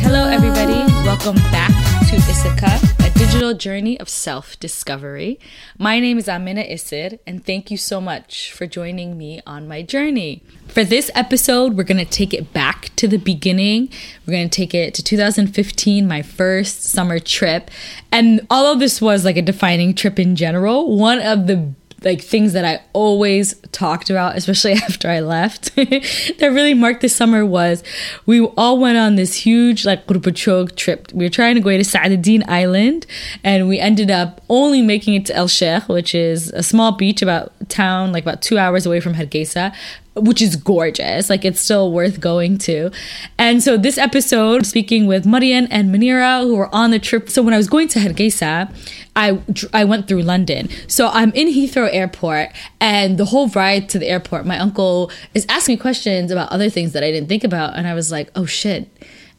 Hello, everybody. Welcome back to Issaka, a digital journey of self discovery. My name is Amina Isid, and thank you so much for joining me on my journey. For this episode, we're going to take it back to the beginning. We're going to take it to 2015, my first summer trip. And although this was like a defining trip in general, one of the like things that I always talked about, especially after I left, that really marked the summer was we all went on this huge like Chog trip. We were trying to go to Sa'adin Island and we ended up only making it to El Sheikh, which is a small beach about town, like about two hours away from Hargeisa which is gorgeous. Like it's still worth going to. And so this episode, speaking with Marian and Manira, who were on the trip. So when I was going to Hargeisa, I I went through London. So I'm in Heathrow Airport, and the whole ride to the airport, my uncle is asking me questions about other things that I didn't think about, and I was like, oh shit.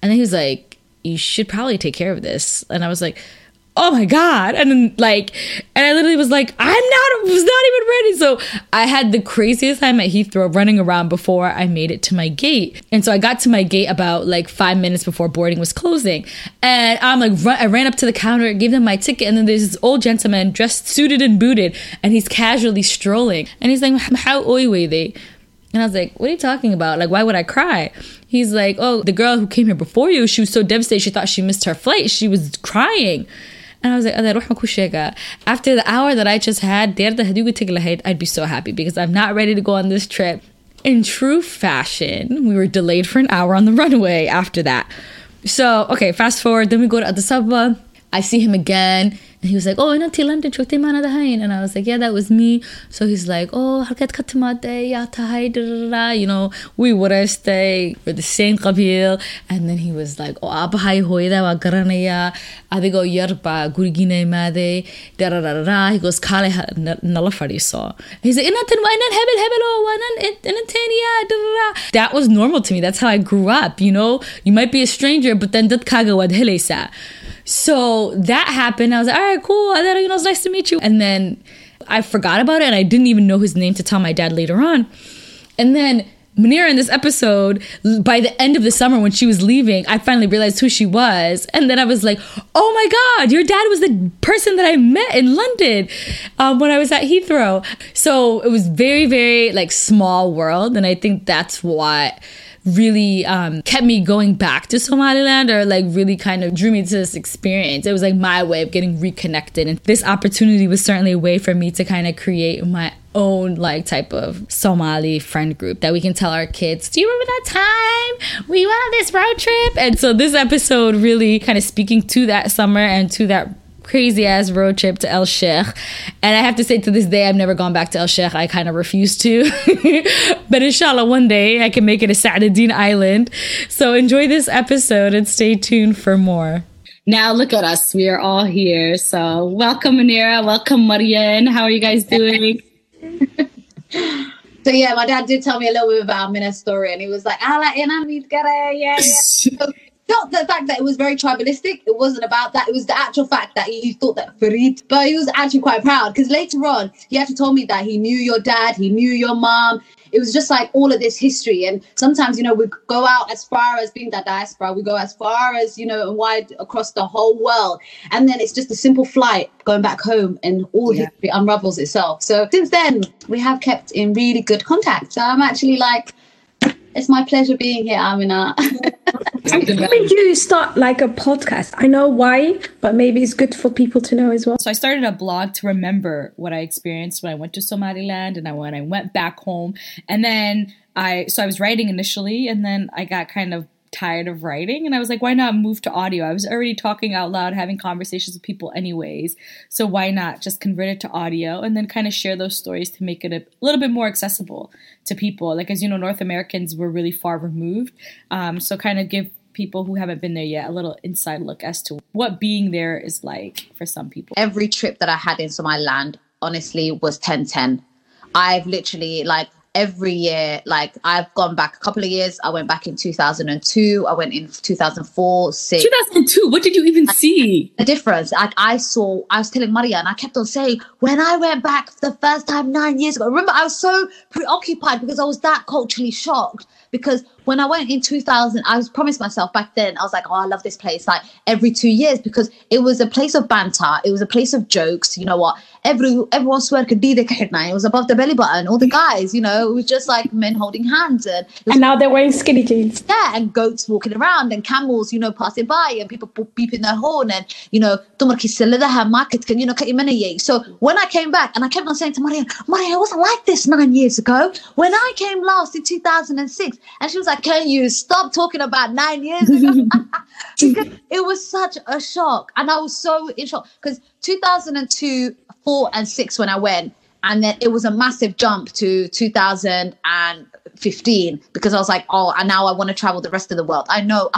And then he was like, you should probably take care of this. And I was like oh my god and then like and i literally was like i'm not was not even ready so i had the craziest time at heathrow running around before i made it to my gate and so i got to my gate about like five minutes before boarding was closing and i'm like run, i ran up to the counter gave them my ticket and then there's this old gentleman dressed suited and booted and he's casually strolling and he's like how oy were they and I was like, what are you talking about? Like, why would I cry? He's like, oh, the girl who came here before you, she was so devastated. She thought she missed her flight. She was crying. And I was like, oh, after the hour that I just had, I'd be so happy because I'm not ready to go on this trip. In true fashion, we were delayed for an hour on the runway after that. So, okay, fast forward, then we go to Addis Ababa. I see him again. And he was like, oh, ina tilanda chokte mana dahain. And I was like, yeah, that was me. So he's like, oh, halkat katamade, ya tahai, you know, we would have stay. We're the same qabil. And then he was like, oh, abahai hoida wa garanaya. Adigo yarba gurigine made, da da da da. He goes, kale nala fariso. He's like, inatan wa inan hebel inan inatania, da da da. That was normal to me. That's how I grew up, you know? You might be a stranger, but then dat kaga wad helesa. So that happened. I was like, all right, cool. I thought, you know, it's nice to meet you. And then I forgot about it and I didn't even know his name to tell my dad later on. And then Manira in this episode, by the end of the summer when she was leaving, I finally realized who she was. And then I was like, oh my God, your dad was the person that I met in London um, when I was at Heathrow. So it was very, very like small world. And I think that's what really um, kept me going back to Somaliland or like really kind of drew me to this experience. It was like my way of getting reconnected. And this opportunity was certainly a way for me to kind of create my own like type of Somali friend group that we can tell our kids, do you remember that time we went on this road trip? And so this episode really kind of speaking to that summer and to that crazy ass road trip to El Sheikh. And I have to say, to this day, I've never gone back to El Sheikh. I kind of refuse to. but inshallah, one day I can make it a Sa'adin Island. So enjoy this episode and stay tuned for more. Now look at us. We are all here. So welcome, Manira. Welcome, Marian. How are you guys doing? so yeah, my dad did tell me a little bit about Mina's story, and he was like, "Ah, like, yeah, yeah." Not the fact that it was very tribalistic. It wasn't about that. It was the actual fact that he thought that Farid, but he was actually quite proud because later on he actually told me that he knew your dad, he knew your mom. It was just like all of this history. And sometimes, you know, we go out as far as being that diaspora, we go as far as, you know, and wide across the whole world. And then it's just a simple flight going back home and all yeah. history unravels itself. So since then, we have kept in really good contact. So I'm actually like, it's my pleasure being here, Amina. How made you start like a podcast? I know why, but maybe it's good for people to know as well. So I started a blog to remember what I experienced when I went to Somaliland and I, when I went back home. And then I, so I was writing initially and then I got kind of tired of writing and I was like, why not move to audio? I was already talking out loud, having conversations with people anyways. So why not just convert it to audio and then kind of share those stories to make it a little bit more accessible to people? Like, as you know, North Americans were really far removed. Um, so kind of give people who haven't been there yet a little inside look as to what being there is like for some people. Every trip that I had into my land, honestly, was 10 10. I've literally like every year. Like I've gone back a couple of years. I went back in 2002. I went in 2004, six. 2002. What did you even see? The difference, like I saw, I was telling Maria, and I kept on saying, when I went back the first time nine years ago, remember I was so preoccupied because I was that culturally shocked. Because when I went in 2000, I was promised myself back then, I was like, oh, I love this place like every two years because it was a place of banter, it was a place of jokes. You know what? Every everyone swear the It was above the belly button. All the guys, you know, it was just like men holding hands and And now they're wearing skinny jeans. yeah, and goats walking around and camels, you know, passing by and people beeping their horn and you know, market can you know. So when I came back and I kept on saying to Maria, Maria, it wasn't like this nine years ago. When I came last in 2006, and she was like, Can you stop talking about nine years ago? because it was such a shock. And I was so in shock because 2002, 4 and 6 when I went, and then it was a massive jump to 2015 because I was like, oh, and now I want to travel the rest of the world. I know,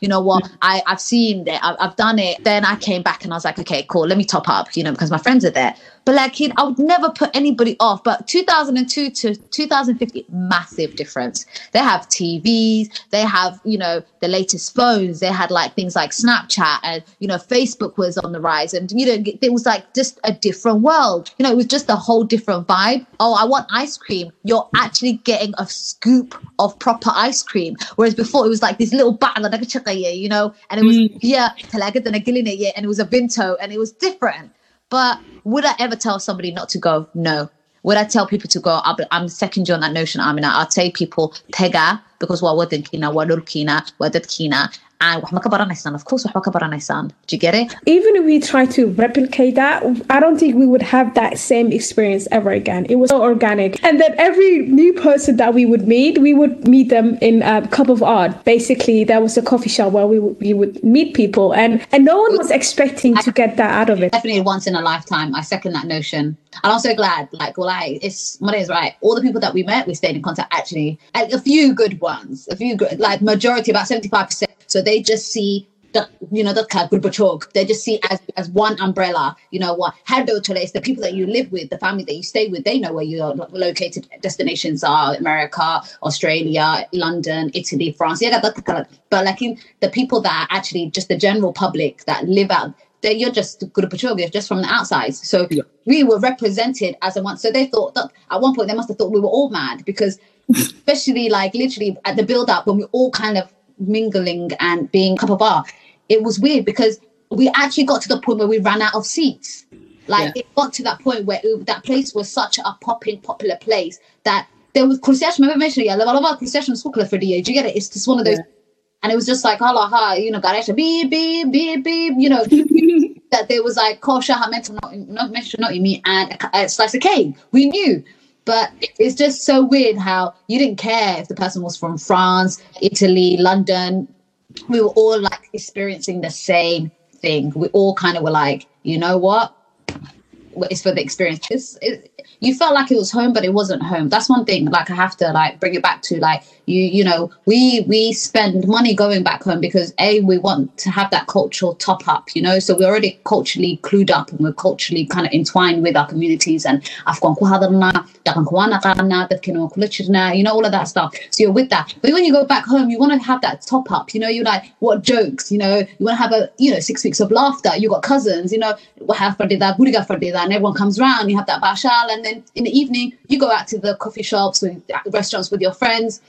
you know what? I, I've seen it, I've, I've done it. Then I came back and I was like, okay, cool, let me top up, you know, because my friends are there. But like, I would never put anybody off. But 2002 to 2050, massive difference. They have TVs, they have, you know, the latest phones. They had like things like Snapchat and, you know, Facebook was on the rise. And, you know, it was like just a different world. You know, it was just a whole different vibe. Oh, I want ice cream. You're actually getting a scoop of proper ice cream. Whereas before it was like this little bottle, you know, and it was, mm. yeah, and it was a Vinto and it was different. But would I ever tell somebody not to go? No. Would I tell people to go? I'll be, I'm second you on that notion, Amina. I'll tell people tega because waa wadankiina waa dhulkiina waa dadkiina and wax ma ka baranaysaan of course wax ka baranaysaan do you get it Even if we try to replicate that, I don't think we would have that same experience ever again. It was so organic. And then every new person that we would meet, we would meet them in a cup of art. Basically, there was a coffee shop where we would, we would meet people, and, and no one was expecting to get that out of it. definitely once in a lifetime. I second that notion. And I'm so glad, like, well, I, it's, Money is right. All the people that we met, we stayed in contact actually. A few good ones, a few good, like, majority, about 75%. So they just see the, you know, the qurbajoog. They just see as, as one umbrella. You know what? Hado Toles, the people that you live with, the family that you stay with, they know where your located destinations are: America, Australia, London, Italy, France. Yeah, but like in the people that are actually just the general public that live out. They, you're just qurbajoog, you're just from the outside. So we were represented as a one. So they thought that at one point they must have thought we were all mad because, especially like literally at the build up when we all kind of mingling and being cup of bar, it was weird because we actually got to the point where we ran out of seats. Like it got to that point where it, that place was such a popping, popular place that there was concession. Remember mentioning yeah, level of concession school for the age. You get it? It's just one of those. And it was just like, Allah, ha, you know, Ganesha, beep, beep, beep, beep, you know, that there was like kosher, mental, not, not mention, not in me, and slice of cake. We knew. But it's just so weird how you didn't care if the person was from France, Italy, London. We were all like experiencing the same thing. We all kind of were like, you know what? It's for the experience. It's, it, you felt like it was home, but it wasn't home. That's one thing. Like I have to like bring it back to like you. You know, we we spend money going back home because a we want to have that cultural top up. You know, so we're already culturally clued up and we're culturally kind of entwined with our communities and jirnaa, you know, all of that stuff. So you're with that. But when you go back home, you want to have that top up. You know, you're like, what jokes? You know, you want to have a you know six weeks of laughter. You got cousins. You know, have fardida, buriga fardida, and everyone comes round. You have that bashal, and then in the evening you go out to the coffee shops and restaurants with your friends.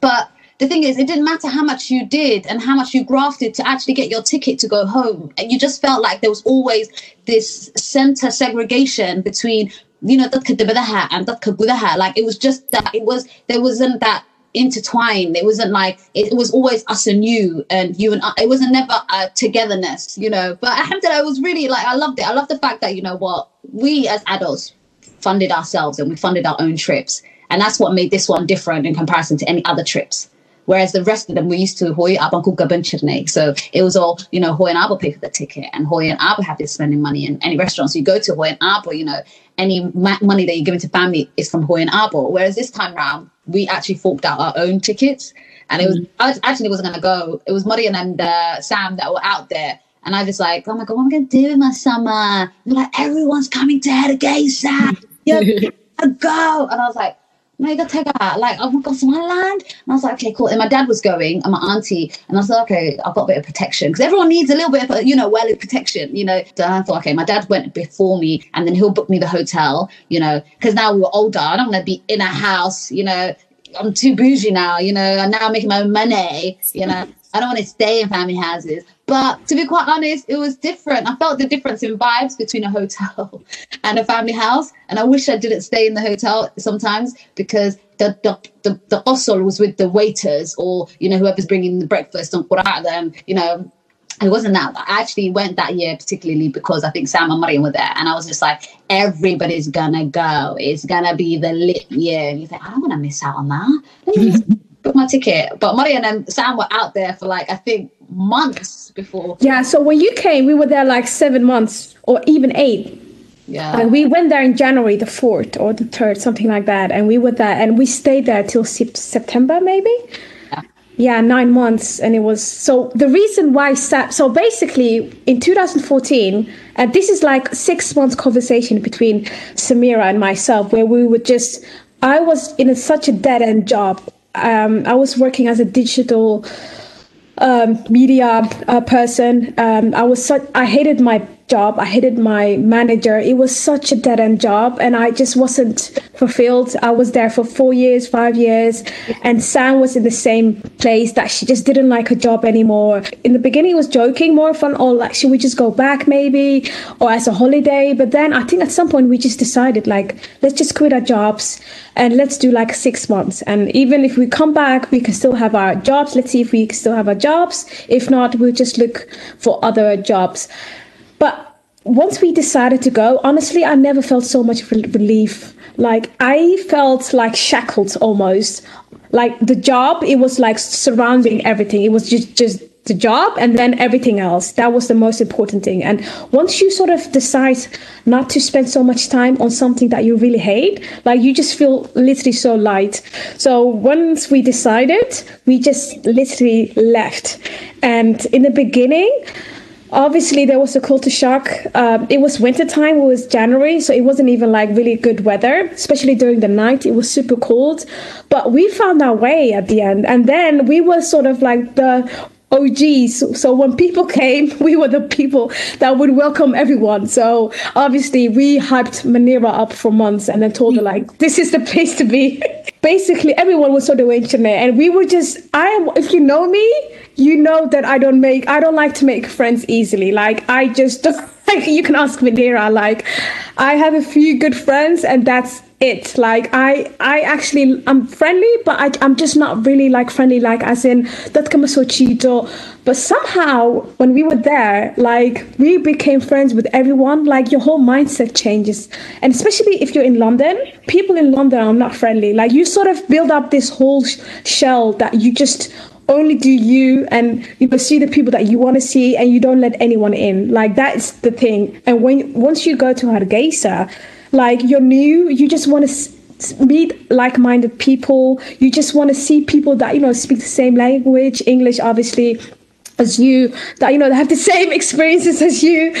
But the thing is, it didn't matter how much you did and how much you grafted to actually get your ticket to go home. And you just felt like there was always this center segregation between, you know, and. Like it was just that it was, there wasn't that intertwined. It wasn't like, it, was always us and you and you and I. It wasn't never a togetherness, you know. But alhamdulillah, it was really like, I loved it. I love the fact that, you know what, we as adults funded ourselves and we funded our own trips. And that's what made this one different in comparison to any other trips. Whereas the rest of them, we used to Hoy Abanku Gabanchirne. So it was all, you know, Hoy and Abo pay for the ticket and Hoy and Abo have this spending money in any restaurants you go to Hoy and Abo, you know, any ma- money that you're giving to family is from Hoy and Abo. Whereas this time round, we actually forked out our own tickets. And it was, I actually wasn't going to go. It was Marian and then uh, Sam that were out there. And I was like, oh my God, what am I going to do in my summer? They're like, everyone's coming to Hargeisa, Sam. Yeah. gotta go. And I was like, no, gotta take out. Like, oh my god. And I was like, okay, cool. And my dad was going and my auntie, and I was like, okay, I've got a bit of protection. Because everyone needs a little bit of, you know, well protection, you know. So I thought, okay, my dad went before me and then he'll book me the hotel, you know, because now we were older. I don't want to be in a house, you know. I'm too bougie now, you know, I'm now making my own money, you know. I don't want to stay in family houses. But to be quite honest, it was different. I felt the difference in vibes between a hotel and a family house. And I wish I didn't stay in the hotel sometimes because the the the, the hostel was with the waiters or, you know, whoever's bringing the breakfast and put out them, you know, it wasn't that. I actually went that year particularly because I think Sam and Mariam were there, and I was just like, everybody's gonna go. It's gonna be the lit year. And you think, I don't want to miss out on that. Book my ticket. But Mariam and Sam were out there for like I think months before. Yeah, so when you came, we were there like seven months or even eight. Yeah. And we went there in January the 4th or the 3rd, something like that. And we were there and we stayed there till Sep- September, maybe? Yeah. Yeah, nine months. And it was so the reason why, Sa- so basically in 2014, and this is like six months conversation between Samira and myself, where we would just, I was in a, such a dead end job. Um, I was working as a digital um, media uh, person. Um, I was I hated my job. I hated my manager. It was such a dead end job, and I just wasn't fulfilled. I was there for four years, five years, and Sam was in the same place that she just didn't like her job anymore. In the beginning, it was joking, more fun, or like, should we just go back maybe, or as a holiday? But then I think at some point we just decided, like, let's just quit our jobs and let's do like six months. And even if we come back, we can still have our jobs. Let's see if we still have our jobs. If not, we'll just look for other jobs. But once we decided to go, honestly, I never felt so much relief. Like I felt like shackled almost. Like the job, it was like surrounding everything. It was just just the job and then everything else. That was the most important thing. And once you sort of decide not to spend so much time on something that you really hate, like you just feel literally so light. So once we decided, we just literally left. And in the beginning, obviously there was a culture shock. Um, it was winter time it was january so it wasn't even like really good weather especially during the night. It was super cold. But we found our way at the end. And then we were sort of like the Oh, OGs. So when people came, we were the people that would welcome everyone. So obviously we hyped Manira up for months and then told her like, this is the place to be. Basically everyone was sort of internet and we were just, I if you know me, you know that I don't make, I don't like to make friends easily. Like I just like you can ask Manira, like I have a few good friends and that's it. Like i i actually i'm friendly but I, i'm just not really like friendly like as in that ma soo cheato but somehow when we were there like we became friends with everyone. Like your whole mindset changes. And especially if you're in london people in london are not friendly. Like you sort of build up this whole sh- shell that you just only do you and you see the people that you want to see and you don't let anyone in. Like that's the thing. And when once you go to hargeisa like you're new you just want to s- meet like-minded people. You just want to see people that you know speak the same language english obviously as you that you know have the same experiences as you.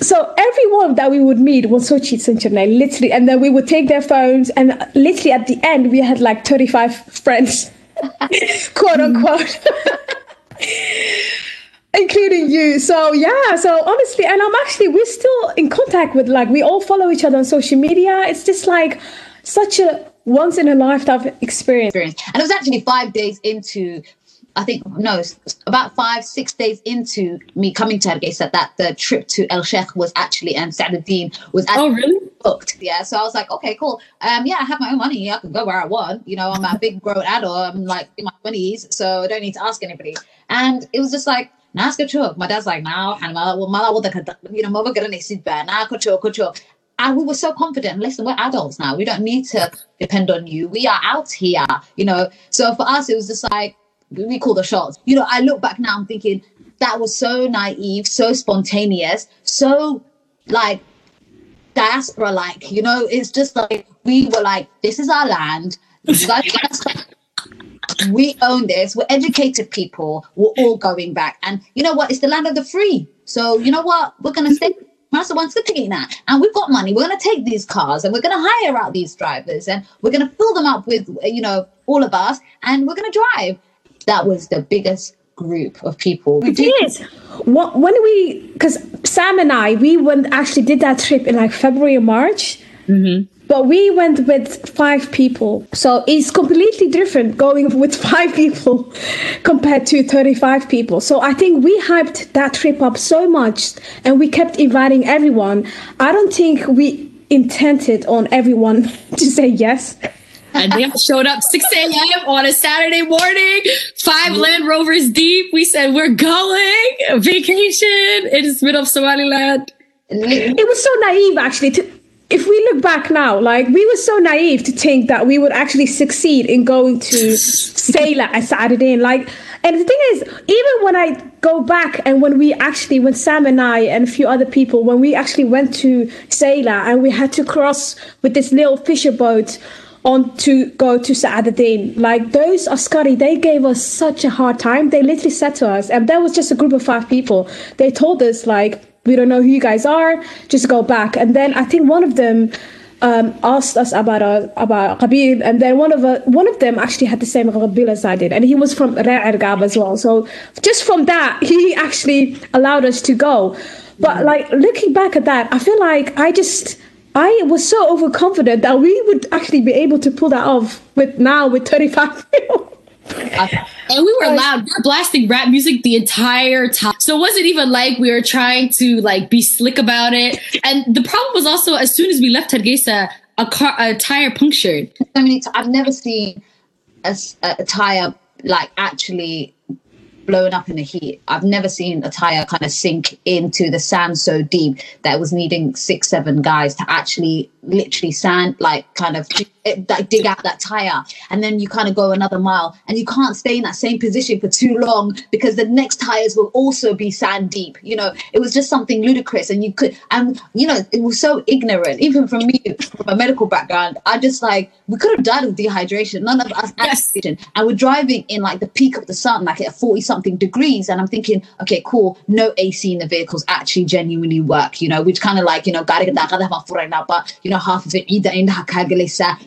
So everyone that we would meet was so internet literally and then we would take their phones and uh, literally at the end we had like 35 friends quote unquote including you so yeah so honestly and i'm actually we're still in contact with like we all follow each other on social media it's just like such a once in a lifetime experience. And it was actually five days into, I think, no, about five, six days into me coming to Hargeisa that the trip to El Sheikh was actually, and Sa'duddin was actually Oh, really? booked. Yeah. So I was like, okay, cool. Um, yeah, I have my own money. I can go where I want. You know, I'm a big grown adult. I'm like in my 20s, so I don't need to ask anybody. And it was just like, nah, it's good My dad's like, now and my, well, my, you know, mother gonna sit bad. Nah, kucho, kucho. And we were so confident. Listen, we're adults now. We don't need to depend on you. We are out here, you know. So for us, it was just like we call the shots. You know, I look back now, I'm thinking that was so naive, so spontaneous, so like diaspora like. You know, it's just like we were like, this is our land. You guys. We own this. We're educated people. We're all going back. And you know what? It's the land of the free. So you know what? We're gonna stay. Master wants to take that. And we've got money. We're going to take these cars and we're going to hire out these drivers and we're going to fill them up with, you know, all of us and we're going to drive. That was the biggest group of people. It is. What, when we, because Sam and I, we went actually did that trip in like February or March. Mm-hmm. But we went with five people. So it's completely different going with five people compared to 35 people. So I think we hyped that trip up so much and we kept inviting everyone. I don't think we intended on everyone to say yes. and they showed up 6 a.m. on a Saturday morning, five mm. Land Rovers deep. We said, We're going vacation in the middle of Somaliland. It was so naive actually to if we look back now, like we were so naive to think that we would actually succeed in going to Zeila and Saturday. And like, and the thing is, even when I go back and when we actually, when Sam and I and a few other people, when we actually went to Zeila and we had to cross with this little fisher boat on to go to Saadadin. Like those Askari, they gave us such a hard time. They literally said to us, and there was just a group of five people. They told us like, we don't know who you guys are, just go back. And then I think one of them um, asked us about uh, about Qabil, and then one of uh, one of them actually had the same Qabil as I did, and he was from Ra'argab as well. So just from that, he actually allowed us to go. But like looking back at that, I feel like I just I was so overconfident that we would actually be able to pull that off with now with 35 people. And we were loud, we were blasting rap music the entire time. So it wasn't even like we were trying to like be slick about it. And the problem was also as soon as we left Hargeisa, a car, a tire punctured. I mean, I've never seen a tire like actually blown up in the heat. I've never seen a tire kind of sink into the sand so deep that it was needing six, seven guys to actually literally sand, like kind of it, like dig out that tire. And then you kind of go another mile and you can't stay in that same position for too long because the next tires will also be sand deep. You know, it was just something ludicrous. And you could, and you know, it was so ignorant, even from me, from a medical background. I just like, we could have died of dehydration. None of us Yes. And we're driving in like the peak of the sun, like at 40 something degrees. And I'm thinking, okay, cool. No AC in the vehicles actually genuinely work. You know, we're kind of like, you know, gaariga daaqadaha baan furaynaa, but you know, half of it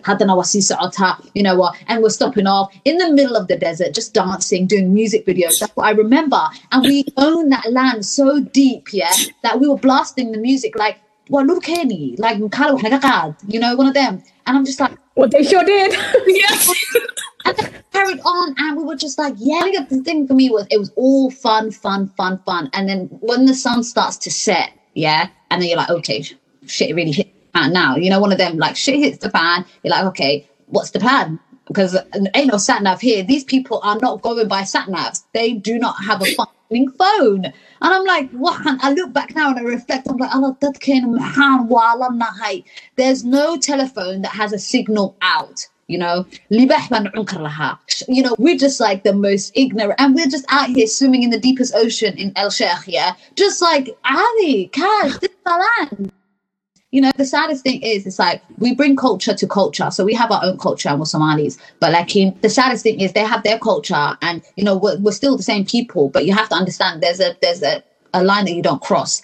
ciida indhaha kaa galaysaa, haddana waa sii you know what? And we're stopping off in the middle of the desert, just dancing, doing music videos. That's what I remember. And we own that land so deep, yeah, that we were blasting the music like, well, Kenny, like, "Kala wax you know, one of them. And I'm just like, What they sure did. Yes. and then carried on and we were just like yelling at the thing for me was it was all fun fun fun fun and then when the sun starts to set yeah and then you're like okay sh- shit really hit fan now you know one of them like shit hits the fan you're like okay what's the plan because ain't uh, no sat nav here these people are not going by sat navs they do not have a functioning phone and I'm like, what? And I look back now and I reflect. I'm like, Allah. There's no telephone that has a signal out. You know. You know, we're just like the most ignorant, and we're just out here swimming in the deepest ocean in El Sheikh, yeah, just like Ali, Cash, this is our land. You know, the saddest thing is, it's like we bring culture to culture. So we have our own culture and we're Somalis. But like, in, the saddest thing is they have their culture and, you know, we're, we're still the same people. But you have to understand there's a, there's a, a line that you don't cross.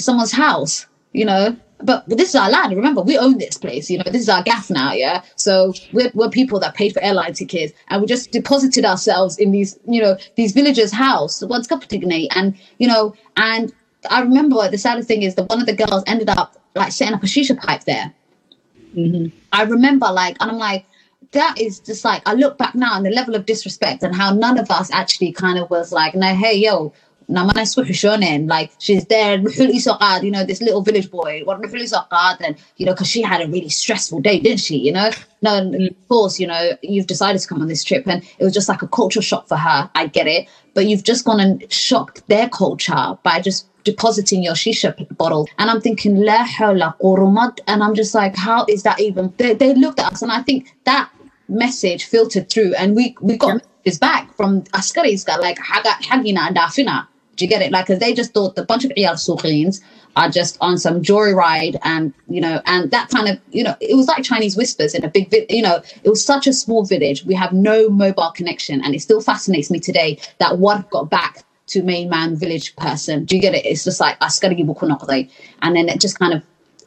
Someone's house, you know. But this is our land. Remember, we own this place. You know, this is our gaff now. Yeah. So we're, we're people that paid for airline tickets, and we just deposited ourselves in these, you know, these villagers' house. And you know, and I remember the saddest thing is that one of the girls ended up like setting up a shisha pipe there. Mm-hmm. I remember like, and I'm like, that is just like, I look back now and the level of disrespect and how none of us actually kind of was like, no, hey, yo, namana swishonen, like she's there, you know, this little village boy, what and you know, because she had a really stressful day, didn't she? You know, no, mm. of course, you know, you've decided to come on this trip, and it was just like a cultural shock for her. I get it, but you've just gone and shocked their culture by just depositing your shisha bottle. And I'm thinking, La hawla qurumad. And I'm just like, how is that even? They, they looked at us, and I think that message filtered through, and we, we got messages back from Askaris, like, "Haga- hagina and dafina. Do you get it? Like, because they just thought the bunch of iyal suqeens are just on some joyride and, you know, and that kind of, you know, it was like Chinese whispers in a big, vi- you know, it was such a small village. We have no mobile connection. And it still fascinates me today that what got back to mainland village person. Do you get it? It's just like askari bukunoqday. And then it just kind of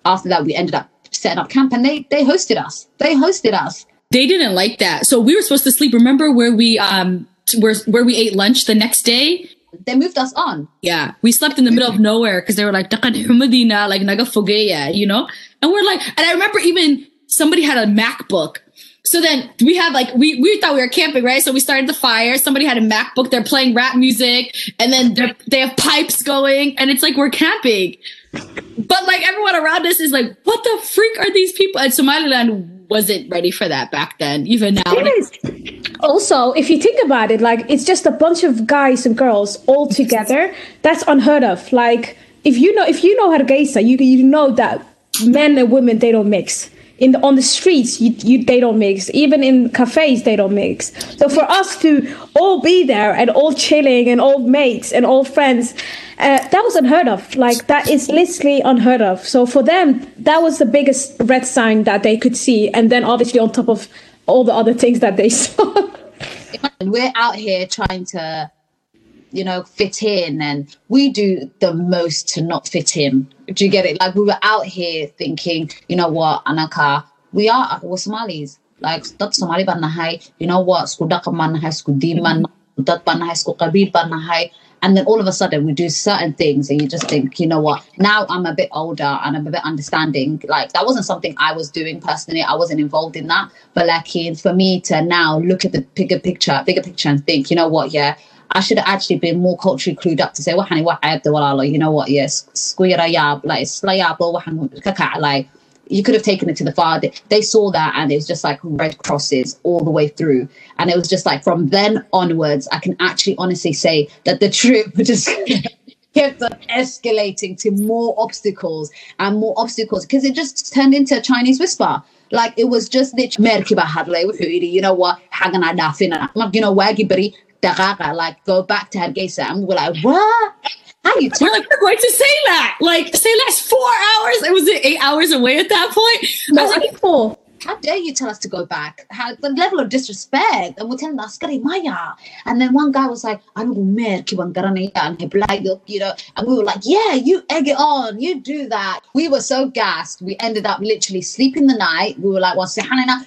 after that we ended up setting up camp and they they hosted us. They hosted us. They didn't like that. So we were supposed to sleep. Remember where we um where where we ate lunch the next day? They moved us on. Yeah, we slept in the middle of nowhere because they were like, "Dakan humadina, like naga fogeya," you know. And we're like, and I remember even somebody had a MacBook. So then we have like we we thought we were camping, right? So we started the fire. Somebody had a MacBook. They're playing rap music, and then they have pipes going, and it's like we're camping. But like everyone around us is like, "What the freak are these people?" And Somaliland wasn't ready for that back then. Even now. Also, if you think about it, like it's just a bunch of guys and girls all together. That's unheard of. Like if you know if you know Hargeisa, you you know that men and women they don't mix. In the, on the streets, you, you they don't mix. Even in cafes, they don't mix. So for us to all be there and all chilling and all mates and all friends, uh, that was unheard of. Like that is literally unheard of. So for them, that was the biggest red sign that they could see. And then obviously on top of all the other things that they saw. We're out here trying to, you know, fit in, and we do the most to not fit in. Do you get it? Like we were out here thinking, you know what, Anaka, we are we're Somalis. Like dad Somali baan nahay. You know what? Dad baan nahay, isku qabiil baan nahay. And then all of a sudden we do certain things and you just think, you know what, now I'm a bit older and I'm a bit understanding. Like that wasn't something I was doing personally. I wasn't involved in that. But like for me to now look at the bigger picture, bigger picture and think, you know what, yeah, I should have actually been more culturally clued up to say, "Waxani wax ceebta walaalo," you know what, yes, square yaab, like ka like you could have taken it to the far. They, saw that and it was just like red crosses all the way through. And it was just like from then onwards, I can actually honestly say that the trip just kept on escalating to more obstacles and more obstacles because it just turned into a Chinese whisper. Like it was just literally, "Merkiba hadlay wuxuu yidhi, you know what, you know, waggy bari like go back to Hargeisa. And we were like, what? How you we're like, we're going to say that. Like, say that's four hours. It was eight hours away at that point. I was like, Four. How dare you tell us to go back? How the level of disrespect, and we're telling us "Askari Maya. And then one guy was like, I don't know, you know, and we were like, Yeah, you egg it on, you do that. We were so gassed. We ended up literally sleeping the night. We were like, Well,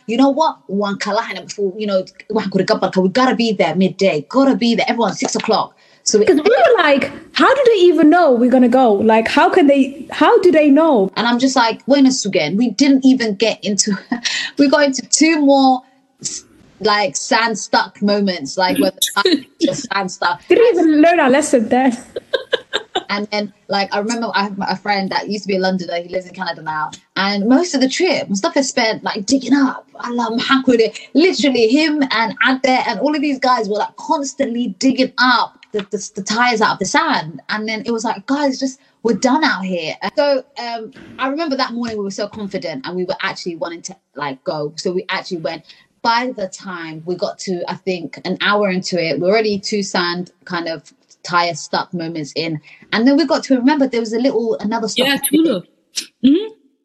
you know what? One before, you know, we gotta be there midday, gotta be there. Everyone six o'clock. So Because we were like, how do they even know we're gonna go? Like, how can they? How do they know? And I'm just like, witness again. We didn't even get into, we got into two more like sand stuck moments, like where the just sand stuck. Didn't even learn our lesson there. And then, like, I remember I have a friend that used to be a Londoner. He lives in Canada now. And most of the trip, Mustafa spent like digging up. I love Mahakudi. Literally, him and Ade and all of these guys were like constantly digging up the, the, the tires out of the sand. And then it was like, guys, just we're done out here. So um, I remember that morning we were so confident and we were actually wanting to like go. So we actually went. By the time we got to, I think, an hour into it, we're already two sand kind of tire stuck moments in. And then we got to remember there was a little another stop. yeah, Tulu.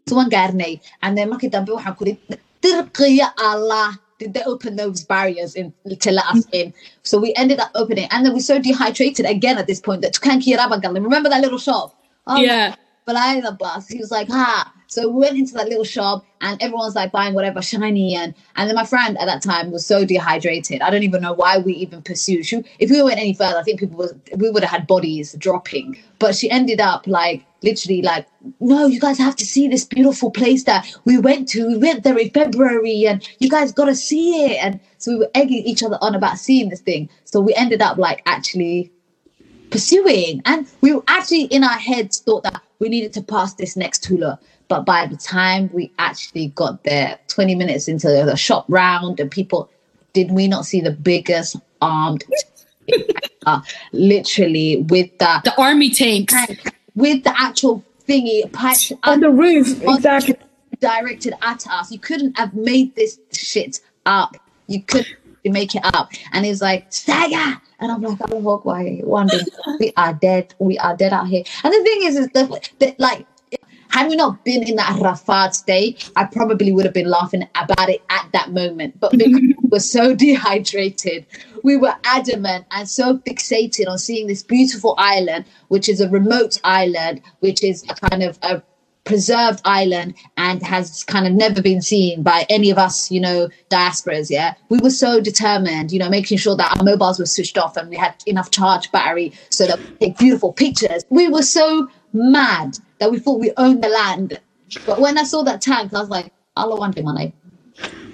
Someone gaarnay. And then markii dambe waxaan kuri dirqiya Allah. Did they open those barriers in to let us in? So we ended up opening, and then we're so dehydrated again at this point that Tukanki Rabagal. Remember that little shop? Oh, Yeah. but I the bus. He was like, ha. So we went into that little shop and everyone's like buying whatever shiny and and then my friend at that time was so dehydrated. I don't even know why we even pursued. She, if we went any further, I think people was we would have had bodies dropping. But she ended up like literally like, no, you guys have to see this beautiful place that we went to. We went there in February and you guys gotta see it. And so we were egging each other on about seeing this thing. So we ended up like actually pursuing. And we actually in our heads thought that we needed to pass this next hula. But by the time we actually got there, 20 minutes into the shop round, and people, did we not see the biggest armed, uh, literally with the The army tanks. tank, with the actual thingy piped On the roof, on- exactly. directed at us. You couldn't have made this shit up. You couldn't make it up. And he's like, Stagger! And I'm like, oh, look, why? One day, we are dead. We are dead out here. And the thing is, is that, that like, had we not been in that Rafat state, I probably would have been laughing about it at that moment. But because we were so dehydrated. We were adamant and so fixated on seeing this beautiful island, which is a remote island, which is a kind of a preserved island and has kind of never been seen by any of us, you know, diasporas. Yeah, we were so determined, you know, making sure that our mobiles were switched off and we had enough charge battery so that we could take beautiful pictures. We were so mad that we thought we owned the land. But when I saw that tank, I was like, Allah want money.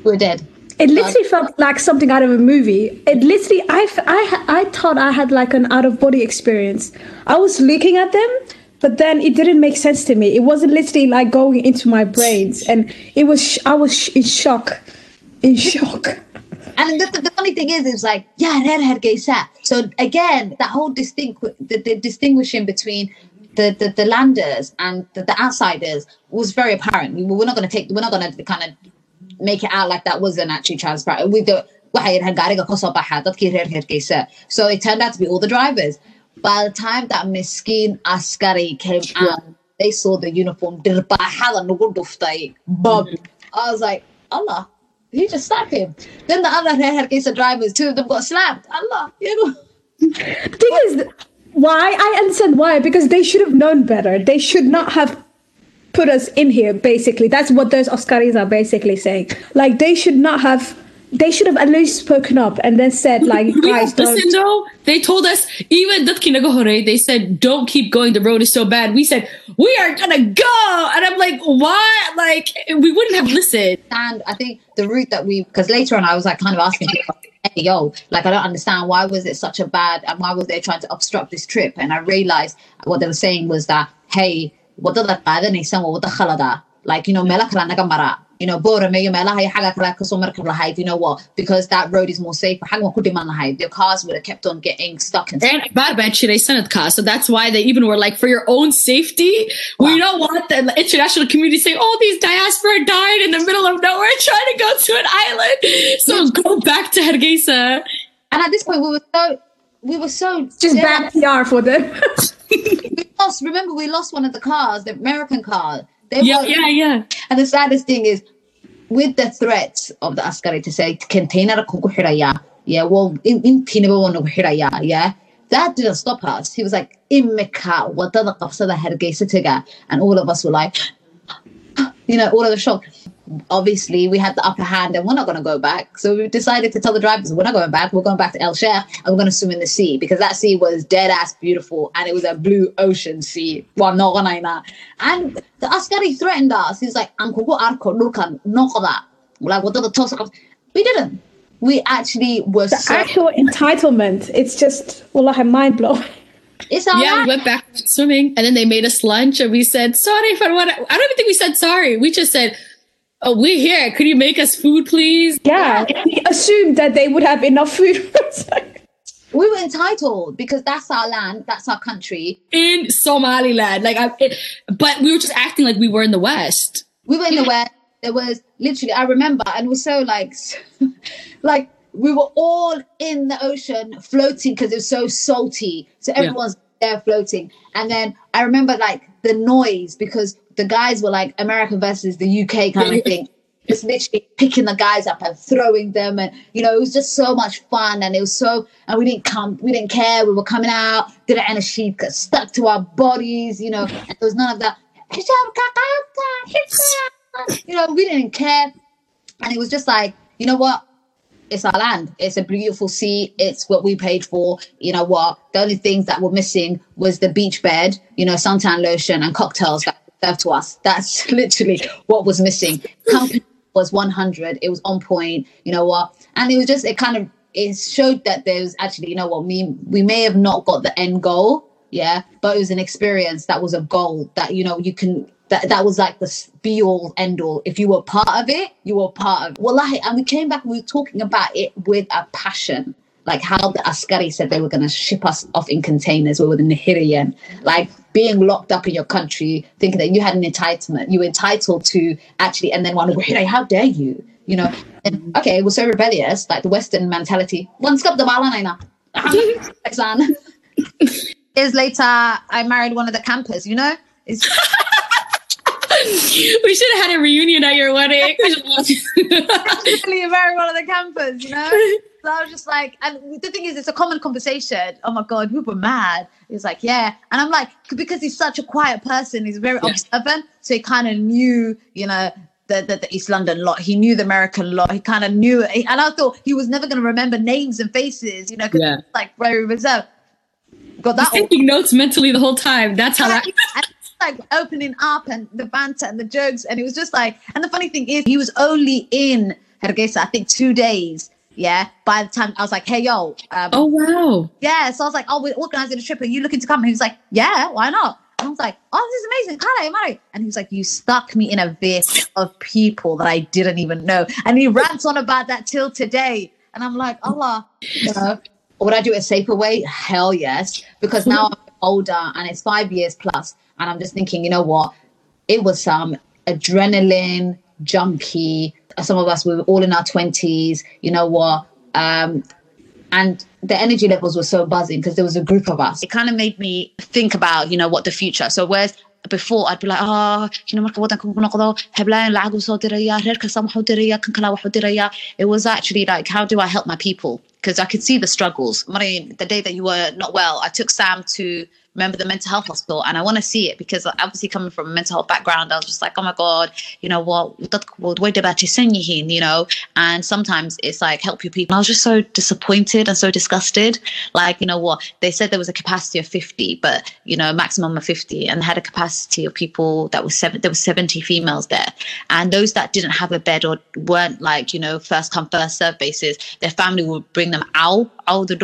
We're dead. It literally felt like something out of a movie. It literally, I, I, I thought I had like an out of body experience. I was looking at them, but then it didn't make sense to me. It wasn't literally like going into my brains, and it was. Sh- I was sh- in shock, in shock. And the, the, the funny thing is, it's like, yeah, reer Hargeysa. So again, that whole distinct, the, the distinguishing between the, the, the landers and the, the outsiders was very apparent. We, we're not going to take, we're not going to kind of make it out like that wasn't actually transparent. We do, waxay yidhahdeen gaariga ka soo baxa dadkii reer Hargeysa. So it turned out to be all the drivers. By the time that miskin askari came out, they saw the uniform. Dirbaaxada nagu dhuftay. Bob. I was like, Allah, he just slapped him. Then the other Hargeysa drivers, two of them got slapped. Allah, you know. The thing is, why I understand why because they should have known better. They should not have put us in here. Basically, that's what those askaris are basically saying. Like they should not have. They should have at least spoken up and then said, like, guys, don't. listen though. They told us even dadki naga They said don't keep going. The road is so bad. We said we are gonna go, and I'm like, why? Like we wouldn't have listened. And I think the route that we, because later on I was like kind of asking people, hey, yo, like I don't understand why was it such a bad, and why was they trying to obstruct this trip? And I realized what they were saying was that, hey, wadada qaadanaysan waa wada khalada. Like, you know, meela kala naga mara. You know, Borame iyo meelaha iyo xagga kale kasoo markab lahayd, you know what? Because that road is more safe. Xagga waan ku dhiman lahayd. Their cars would have kept on getting stuck and And bad bad shiray sanad ka. So that's why they even were like, for your own safety, we don't want the international community saying, oh, these diaspora died in the middle of nowhere trying to go to an island. So go back to Hargeisa. And at this point, we were so, we were so Just bad PR for them. we lost. Remember, we lost one of the cars, the American car. They Yeah, were, yeah, yeah. And the saddest thing is, with the threats of the askari to say container kugu xiraya, yeah, well, in in nagu xiraya, yeah. That didn't stop us. He was like, imika waddada qabsada hargeysa taga, and all of us were like, you know, all of the shock. Obviously, we had the upper hand, and we're not going to go back. So we decided to tell the drivers, we're not going back. We're going back to El Sheikh, and we're going to swim in the sea because that sea was dead ass beautiful, and it was a blue ocean sea. Well, not gonna And the askari threatened us. He's like, "Uncle, go arko nurkan noqda." Like, what the toss? We didn't. We actually were the so. actual entitlement. It's just, wallahi, mind blowing. It's all Yeah, we right. went back swimming and then they made us lunch and we said, sorry for what I don't even think we said sorry. We just said, Oh, we're here. Could you make us food, please? Yeah, we assumed that they would have enough food. We were entitled because that's our land, that's our country. In Somaliland. Like I it, but we were just acting like we were in the West. we were in the west there was literally i remember and it was so like like we were all in the ocean floating because it was so salty so everyone's there floating and then i remember like the noise because the guys were like america versus the uk kind of thing. Just literally picking the guys up and throwing them and you know it was just so much fun and it was so and we didn't come we didn't care. We were coming out didn't end a sheet got stuck to our bodies you know and there was none of that. You know we didn't care. And it was just like you know what it's our land. It's a beautiful sea. It's what we paid for. You know what? The only things that were missing was the beach bed you know suntan lotion and cocktails that served to us. That's literally what was missing. Company was 100 it was on point. You know what? And it was just it kind of it showed that there was actually you know what we we may have not got the end goal yeah but it was an experience that was a goal that you know you can that that was like the be all end all. If you were part of it you were part of wallahi and we came back we were talking about it with a passion. Like how the askari said they were going to ship us off in containers we were the Nahirian like being locked up in your country thinking that you had an entitlement you were entitled to actually and then one how dare you? You know? And okay we're so rebellious like the western mentality one stop the balanina years later i married one of the campers you know it's we should have had a reunion at your wedding. Literally very well on the campus, you know. So I was just like, and the thing is, it's a common conversation. Oh my god, we were mad. He's like, yeah, and I'm like, because he's such a quiet person, he's very Yeah. observant, so he kind of knew, you know. The, the, the East London lot. He knew the American lot. He kind of knew it. And I thought he was never going to remember names and faces, you know, because Yeah. like very reserved. Got that taking notes mentally the whole time. That's how that. like opening up and the banter and the jokes and it was just like and the funny thing is he was only in Hargeisa I think two days yeah by the time I was like hey yo um, Oh wow! yeah so I was like oh we're organizing a trip are you looking to come and he was like yeah why not and I was like oh this is amazing Kare, Mare. and he was like you stuck me in a vis of people that I didn't even know and he rants on about that till today and I'm like Allah you know, would I do it a safer way hell yes because now I'm older and it's five years plus and I'm just thinking you know what it was some adrenaline junkie some of us were all in our 20s you know what um and the energy levels were so buzzing because there was a group of us. It kind of made me think about, you know, what the future. So whereas before I'd be like, ah, you know, diraya. It was actually like, how do I help my people? Because I could see the struggles. The day that you were not well, I took Sam to remember the mental health hospital and I want to see it because obviously coming from a mental health background, I was just like, oh my God, you know what, way dhibaataysan yihiin, you know, and sometimes it's like help your people. I was just so disappointed and so disgusted. Like, you know what, they said there was a capacity of 50, but you know, maximum of 50 and had a capacity of people that was seven, there were 70 females there. And those that didn't have a bed or weren't like, you know, first come, first serve basis, their family would bring them out, out the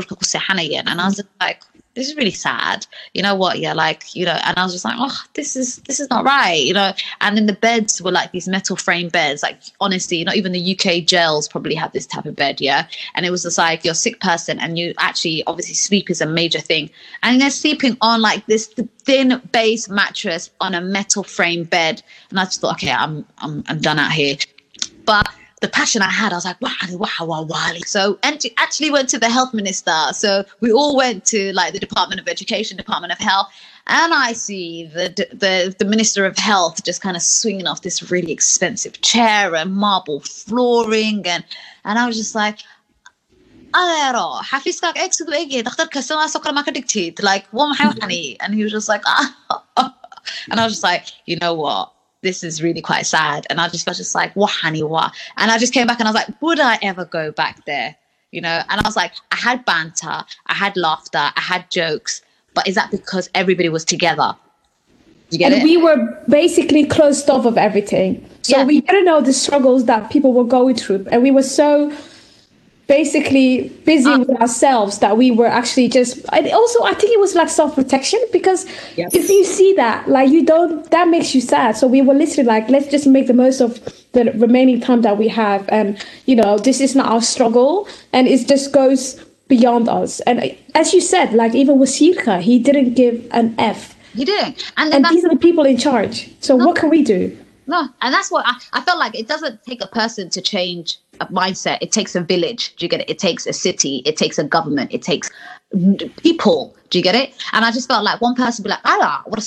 and I was like, this is really sad. You know what? Yeah, like you know, and I was just like, oh, this is this is not right. You know, and then the beds were like these metal frame beds. Like honestly, not even the UK jails probably have this type of bed. Yeah, and it was just like you're a sick person, and you actually obviously sleep is a major thing, and they're sleeping on like this thin base mattress on a metal frame bed, and I just thought, okay, I'm I'm I'm done out here, but the passion I had, I was like, wow, wow, wow, wow. So and actually went to the health minister. So we all went to like the Department of Education, Department of Health, and I see the the the Minister of Health just kind of swinging off this really expensive chair and marble flooring, and and I was just like. adeero xafiiskaaga eeg siduu eegyahay dhakhtarka sidaasoo kale maa ka dhigtid like waa maxay waxani and he was just like ah and I was just like you know what this is really quite sad. And I just was just like, wa. And I just came back and I was like, would I ever go back there? You know, and I was like, I had banter, I had laughter, I had jokes, but is that because everybody was together? You get and it? we were basically closed off of everything. So Yeah. we didn't know the struggles that people were going through. And we were so basically busy Uh. with ourselves that we were actually just also I think it was like self-protection because Yes. if you see that, like you don't that makes you sad. So we were literally like, let's just make the most of the remaining time that we have. And you know, this is not our struggle and it just goes beyond us. And as you said, like even with Sirka, he didn't give an F. he didn't. And And these are the people in charge. So what can we do? No, and that's what I, I felt like. It doesn't take a person to change a mindset. It takes a village. Do you get it? It takes a city. It takes a government. It takes people. Do you get it? And I just felt like one person be like, "Ala, what a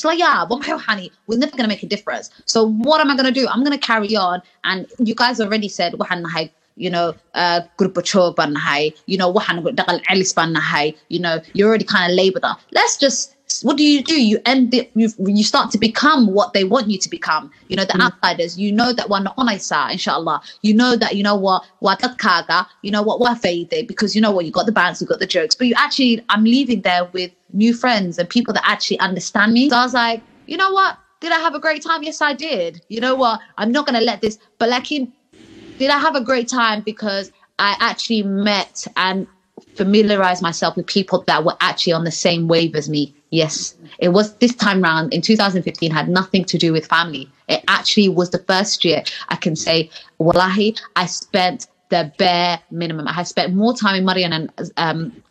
what my honey." We're never gonna make a difference. So what am I gonna do? I'm gonna carry on. And you guys already said, you know, uh, you know, you know, you already kind of labeled that. Let's just what do you do? You end it. You you start to become what they want you to become. You know the hmm. outsiders. You know that we're not on isa, inshallah. You know that you know what what kaga. You know what faded because you know what you got the bands, you got the jokes, but you actually I'm leaving there with new friends and people that actually understand me. So I was like, you know what? Did I have a great time? Yes, I did. You know what? I'm not gonna let this. But like in did I have a great time because I actually met and familiarized myself with people that were actually on the same wave as me. Yes, it was this time round in 2015 had nothing to do with family. It actually was the first year I can say, Wallahi, I spent the bare minimum. I had spent more time in Marian and um,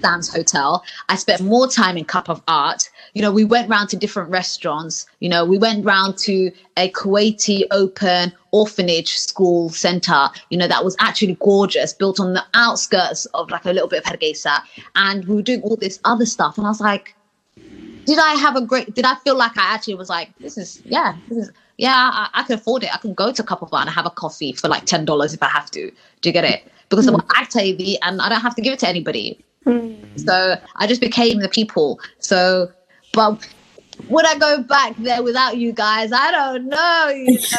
Sam's hotel. I spent more time in Cup of Art. You know, we went round to different restaurants. You know, we went round to a Kuwaiti open orphanage school center. You know, that was actually gorgeous, built on the outskirts of like a little bit of Hargeisa. And we were doing all this other stuff. And I was like, did I have a great, did I feel like I actually was like, this is, yeah, this is, yeah, I, I can afford it. I can go to a Cup of Bar and have a coffee for like ten dollars if I have to. Do you get it? Because I'm active and I don't have to give it to anybody. Hmm. So I just became the people. So, but would I go back there without you guys? I don't know. You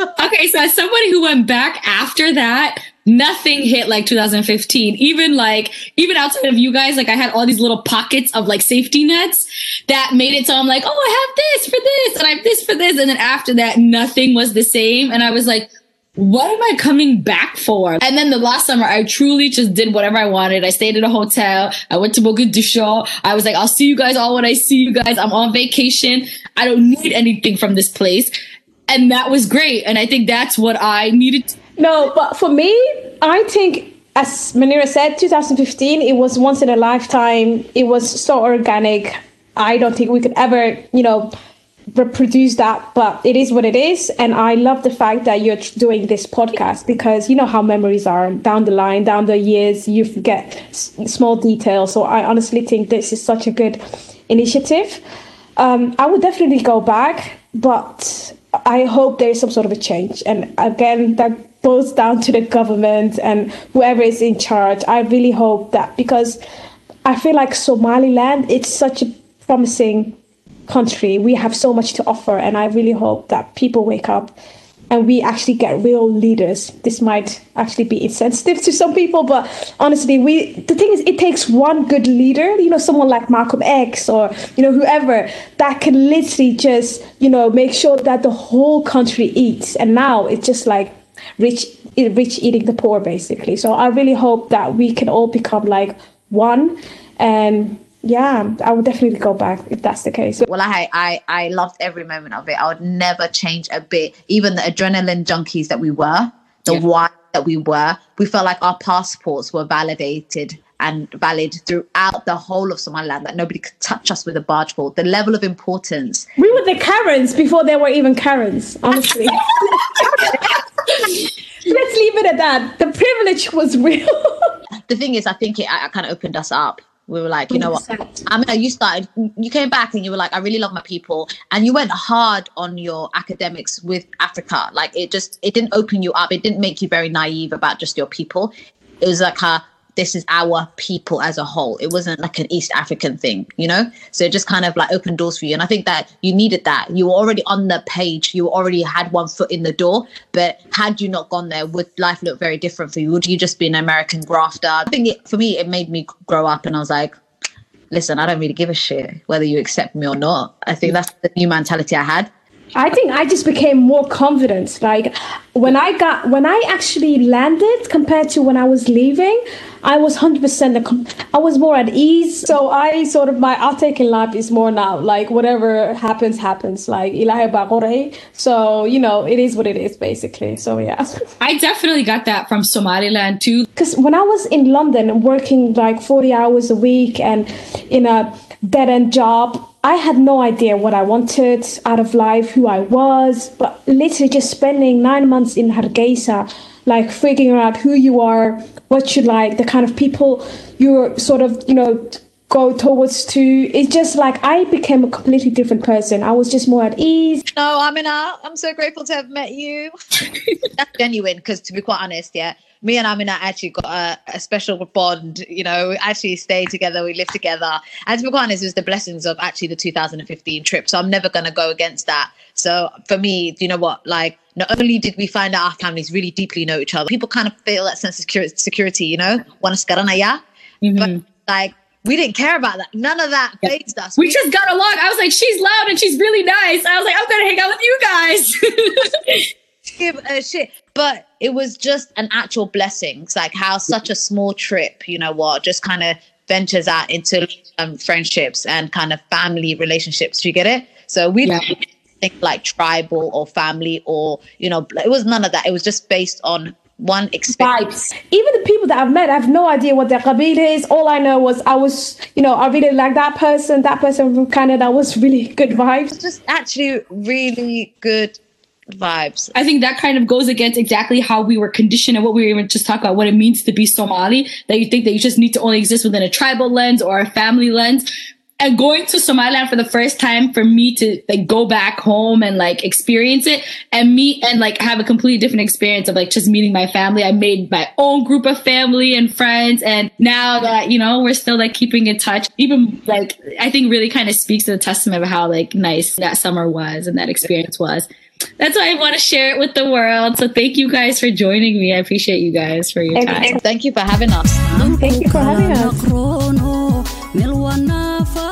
know. Okay, so as somebody who went back after that, nothing hit like 2015. Even like, even outside of you guys, like I had all these little pockets of like safety nets that made it so I'm like, oh, I have this for this and I have this for this. And then after that, nothing was the same. And I was like, what am I coming back for? And then the last summer, I truly just did whatever I wanted. I stayed at a hotel. I went to Mogadishu. I was like, I'll see you guys all when I see you guys. I'm on vacation. I don't need anything from this place. And that was great. And I think that's what I needed. No, but for me, I think, as Manira said, 2015, it was once in a lifetime. It was so organic. I don't think we could ever, you know, reproduce that, but it is what it is. And I love the fact that you're doing this podcast because you know how memories are down the line, down the years, you forget s- small details. So I honestly think this is such a good initiative. Um, I would definitely go back, but I hope there is some sort of a change. And again, that goes down to the government and whoever is in charge. I really hope that because I feel like Somaliland, it's such a promising country. We have so much to offer, and I really hope that people wake up and we actually get real leaders. This might actually be insensitive to some people, but honestly, we the thing is, it takes one good leader, you know, someone like Malcolm X or you know whoever that can literally just you know make sure that the whole country eats. And now it's just like rich rich eating the poor basically. So I really hope that we can all become like one and yeah, I would definitely go back if that's the case. Well, I, I I loved every moment of it. I would never change a bit. Even the adrenaline junkies that we were, the Yeah. why that we were, we felt like our passports were validated and valid throughout the whole of Somaliland. That nobody could touch us with a barge pole. The level of importance. We were the Karens before there were even Karens, honestly. Let's leave it at that. The privilege was real. The thing is, I think it, I kind of opened us up. We were like, you know what? I mean, you started, you came back and you were like, I really love my people. And you went hard on your academics with Africa. Like it just, it didn't open you up. It didn't make you very naive about just your people. It was like a, this is our people as a whole. It wasn't like an East African thing, you know? So it just kind of like opened doors for you. And I think that you needed that. You were already on the page. You already had one foot in the door. But had you not gone there, would life look very different for you? Would you just be an American grafter? I think it, for me, it made me grow up and I was like, listen, I don't really give a shit whether you accept me or not. I think that's the new mentality I had. I think I just became more confident. Like when I got when I actually landed compared to when I was leaving, I was hundred percent. I was more at ease. So I sort of my outtake in life is more now like whatever happens happens. Like. So you know it is what it is basically. So yeah. I definitely got that from Somaliland too. because when I was in London working like 40 hours a week and in a dead end job, I had no idea what I wanted out of life, who I was, but literally just spending nine months in Hargeisa, like figuring out who you are, what you like, the kind of people you're sort of, you know, go towards to. It's just like I became a completely different person. I was just more at ease. No, I'm Amina, I'm so grateful to have met you. That's genuine because, to be quite honest, yeah, me and Amina actually got a, a special bond. You know, we actually stayed together, we lived together. And to be quite honest, it was the blessings of actually the 2015 trip. So I'm never going to go against that. So for me, you know what? Like, not only did we find out our families really deeply know each other, people kind of feel that sense of security, security you know, yeah. Mm-hmm. But like, we didn't care about that. None of that phased us. We just got along. I was like, she's loud and she's really nice. I was like, I'm gonna hang out with you guys. give a shit. But it was just an actual blessing. It's like how such a small trip, you know what, just kind of ventures out into um, friendships and kind of family relationships. Do you get it? So we Yeah. think like tribal or family or, you know, it was none of that. It was just based on one experience. vibes. Even the people that I've met, I have no idea what their qabila is. All I know was I was, you know, I really like that person. That person from Canada was really good vibes. Just actually really good vibes. I think that kind of goes against exactly how we were conditioned and what we were even just talking about what it means to be Somali. That you think that you just need to only exist within a tribal lens or a family lens. And going to Somaliland for the first time for me to like go back home and like experience it and meet and like have a completely different experience of like just meeting my family. I made my own group of family and friends. And now that, you know, we're still like keeping in touch, even like I think really kind of speaks to the testament of how like nice that summer was and that experience was. That's why I want to share it with the world. So thank you guys for joining me. I appreciate you guys for your time. Thank you for having us. Thank you for having us. Naqrono